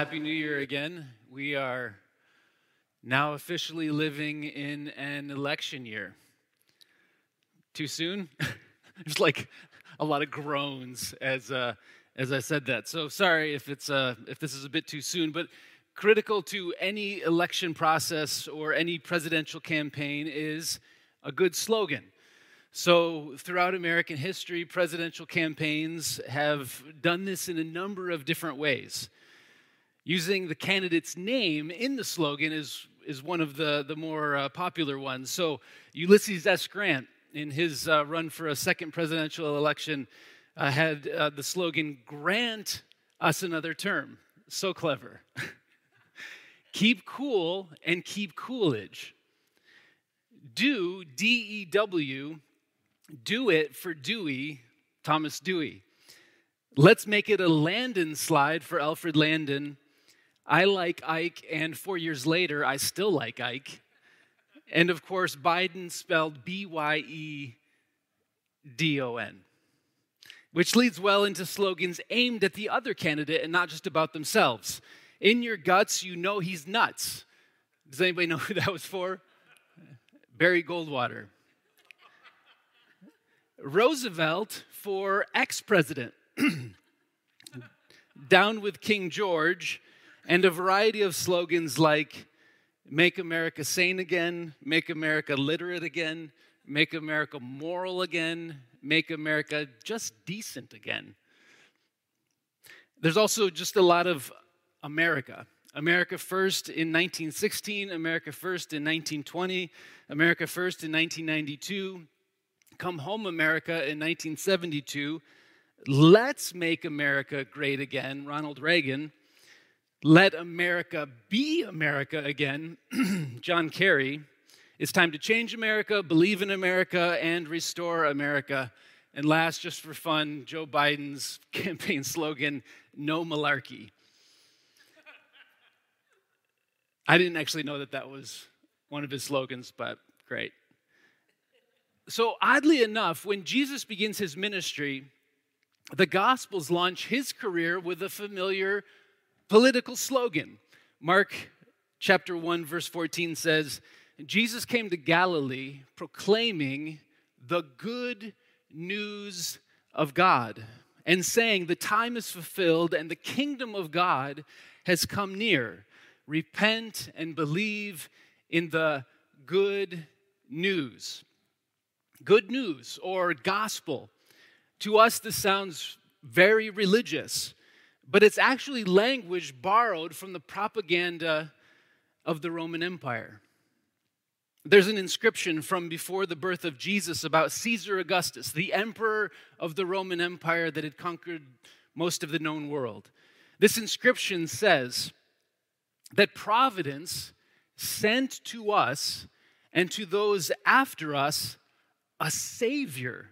Happy New Year again. We are now officially living in an election year. Too soon? There's like a lot of groans as, uh, as I said that. So sorry if, it's, uh, if this is a bit too soon, but critical to any election process or any presidential campaign is a good slogan. So, throughout American history, presidential campaigns have done this in a number of different ways. Using the candidate's name in the slogan is, is one of the, the more uh, popular ones. So, Ulysses S. Grant, in his uh, run for a second presidential election, uh, had uh, the slogan, Grant us another term. So clever. keep cool and keep Coolidge. Do, D E W, do it for Dewey, Thomas Dewey. Let's make it a Landon slide for Alfred Landon. I like Ike, and four years later, I still like Ike. And of course, Biden spelled B Y E D O N, which leads well into slogans aimed at the other candidate and not just about themselves. In your guts, you know he's nuts. Does anybody know who that was for? Barry Goldwater. Roosevelt for ex president. Down with King George, and a variety of slogans like Make America sane again, Make America literate again, Make America moral again, Make America just decent again. There's also just a lot of America. America First in 1916, America First in 1920, America First in 1992, Come Home America in 1972, Let's Make America Great Again, Ronald Reagan, Let America Be America Again, John Kerry. It's time to change America, believe in America, and restore America. And last, just for fun, Joe Biden's campaign slogan, No Malarkey. I didn't actually know that that was one of his slogans, but great. So, oddly enough, when Jesus begins his ministry, the Gospels launch his career with a familiar political slogan. Mark chapter 1, verse 14 says, Jesus came to Galilee proclaiming the good news of God and saying, The time is fulfilled and the kingdom of God has come near repent and believe in the good news. Good news or gospel. To us, this sounds very religious, but it's actually language borrowed from the propaganda of the Roman Empire. There's an inscription from before the birth of Jesus about Caesar Augustus, the emperor of the Roman Empire that had conquered most of the known world. This inscription says, that providence sent to us and to those after us a Savior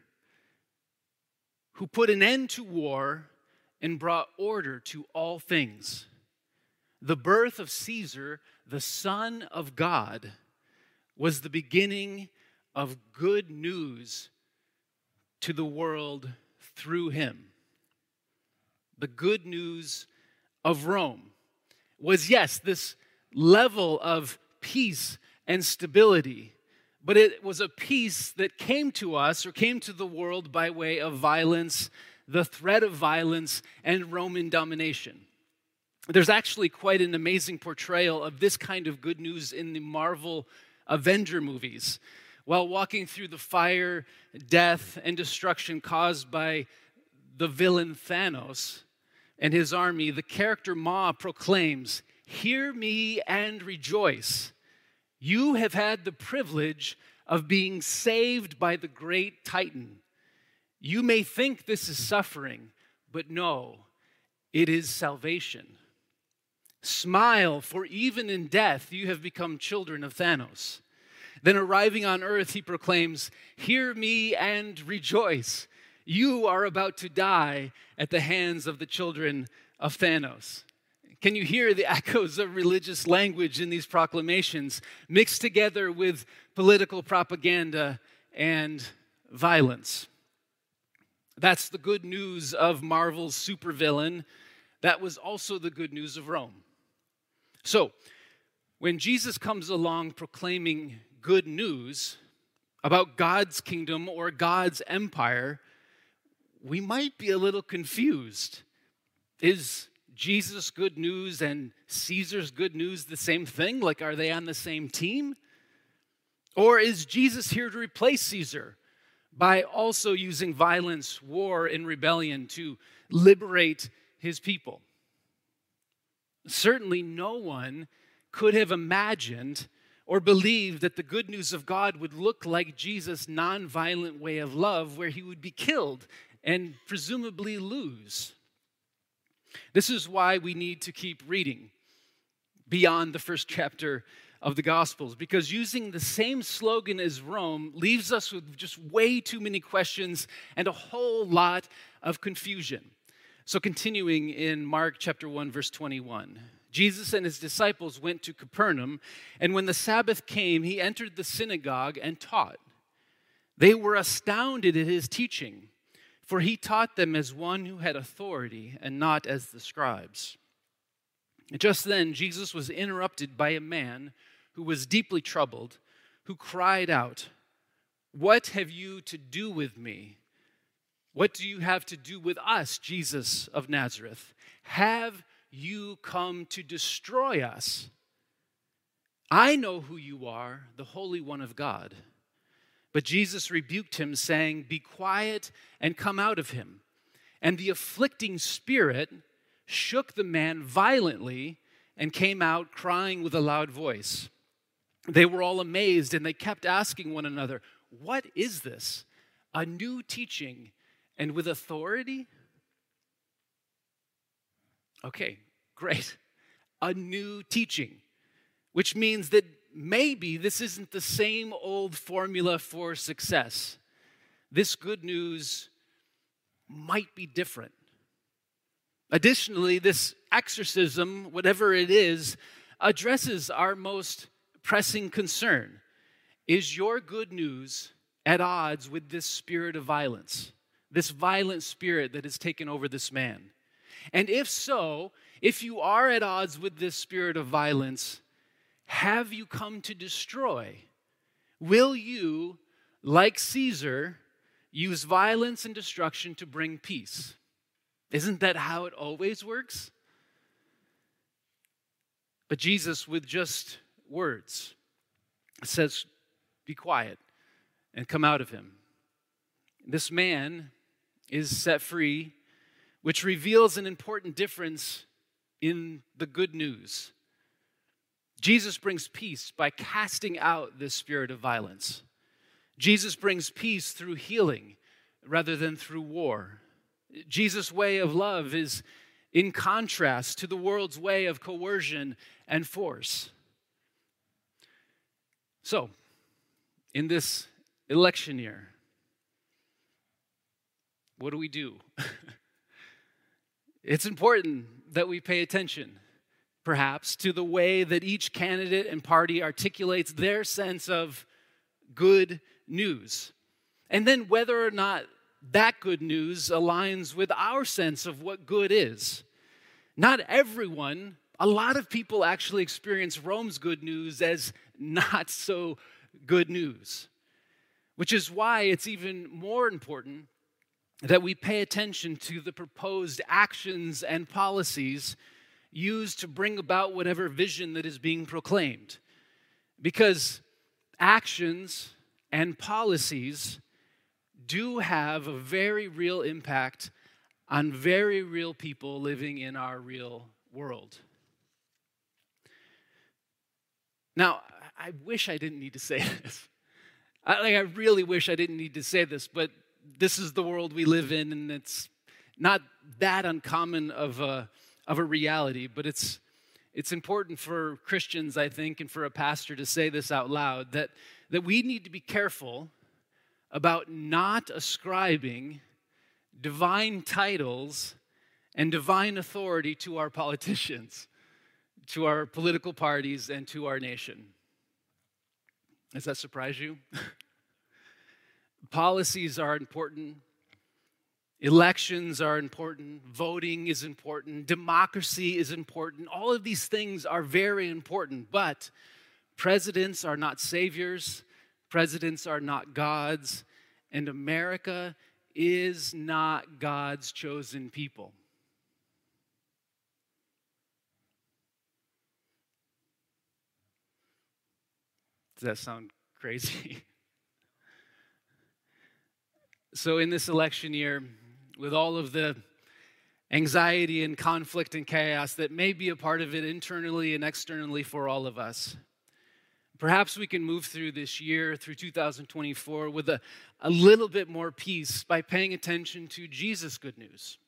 who put an end to war and brought order to all things. The birth of Caesar, the Son of God, was the beginning of good news to the world through him. The good news of Rome was yes, this level of peace and stability, but it was a peace that came to us or came to the world by way of violence, the threat of violence, and Roman domination. There's actually quite an amazing portrayal of this kind of good news in the Marvel Avenger movies. While walking through the fire, death, and destruction caused by the villain Thanos, and his army, the character Maw proclaims, Hear me and rejoice. You have had the privilege of being saved by the great Titan. You may think this is suffering, but no, it is salvation. Smile, for even in death you have become children of Thanos. Then arriving on earth, he proclaims, Hear me and rejoice. You are about to die at the hands of the children of Thanos. Can you hear the echoes of religious language in these proclamations mixed together with political propaganda and violence? That's the good news of Marvel's supervillain, that was also the good news of Rome. So, when Jesus comes along proclaiming good news about God's kingdom or God's empire, we might be a little confused. Is Jesus' good news and Caesar's good news the same thing? Like, are they on the same team? Or is Jesus here to replace Caesar by also using violence, war, and rebellion to liberate his people? Certainly, no one could have imagined or believed that the good news of God would look like Jesus' nonviolent way of love, where he would be killed and presumably lose. This is why we need to keep reading beyond the first chapter of the Gospels, because using the same slogan as Rome leaves us with just way too many questions and a whole lot of confusion. So, continuing in Mark chapter 1, verse 21. Jesus and his disciples went to Capernaum, and when the Sabbath came, he entered the synagogue and taught. They were astounded at his teaching, for he taught them as one who had authority and not as the scribes. Just then, Jesus was interrupted by a man who was deeply troubled, who cried out, What have you to do with me? What do you have to do with us, Jesus of Nazareth? Have you come to destroy us. I know who you are, the Holy One of God. But Jesus rebuked him, saying, Be quiet and come out of him. And the afflicting spirit shook the man violently and came out crying with a loud voice. They were all amazed and they kept asking one another, What is this? A new teaching and with authority? Okay, great. A new teaching, which means that maybe this isn't the same old formula for success. This good news might be different. Additionally, this exorcism, whatever it is, addresses our most pressing concern. Is your good news at odds with this spirit of violence, this violent spirit that has taken over this man? And if so, if you are at odds with this spirit of violence, have you come to destroy? Will you, like Caesar, use violence and destruction to bring peace? Isn't that how it always works? But Jesus, with just words, says, Be quiet and come out of him. This man is set free which reveals an important difference in the good news. Jesus brings peace by casting out this spirit of violence. Jesus brings peace through healing rather than through war. Jesus' way of love is in contrast to the world's way of coercion and force. So, in this election year, what do we do? It's important that we pay attention, perhaps, to the way that each candidate and party articulates their sense of good news. And then whether or not that good news aligns with our sense of what good is. Not everyone, a lot of people actually experience Rome's good news as not so good news, which is why it's even more important that we pay attention to the proposed actions and policies used to bring about whatever vision that is being proclaimed. Because actions and policies do have a very real impact on very real people living in our real world. Now, I wish I didn't need to say this. I, like, I really wish I didn't need to say this, but this is the world we live in, and it's not that uncommon of a, of a reality, but it's, it's important for Christians, I think, and for a pastor to say this out loud that, that we need to be careful about not ascribing divine titles and divine authority to our politicians, to our political parties, and to our nation. Does that surprise you? Policies are important, Elections are important, voting is important, democracy is important. All of these things are very important, but presidents are not saviors, presidents are not gods, and America is not God's chosen people. Does that sound crazy? so, in this election year, with all of the anxiety and conflict and chaos that may be a part of it internally and externally for all of us. Perhaps we can move through this year, through 2024, with a, a little bit more peace by paying attention to Jesus' good news,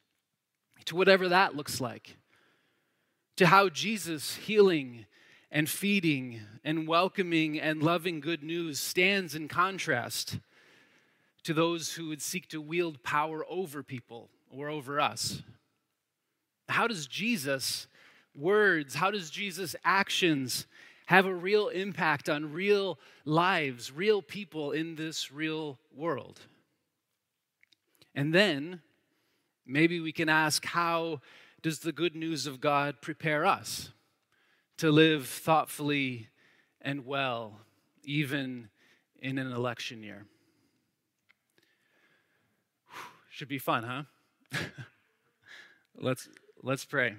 to whatever that looks like, to how Jesus' healing and feeding and welcoming and loving good news stands in contrast to those who would seek to wield power over people or over us. How does Jesus' words, how does Jesus' actions have a real impact on real lives, real people in this real world? And then maybe we can ask how does the good news of God prepare us to live thoughtfully and well, even in an election year? Should be fun, huh? let's, let's pray.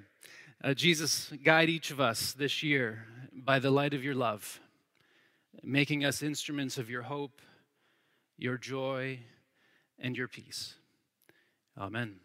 Uh, Jesus, guide each of us this year by the light of your love, making us instruments of your hope, your joy, and your peace. Amen.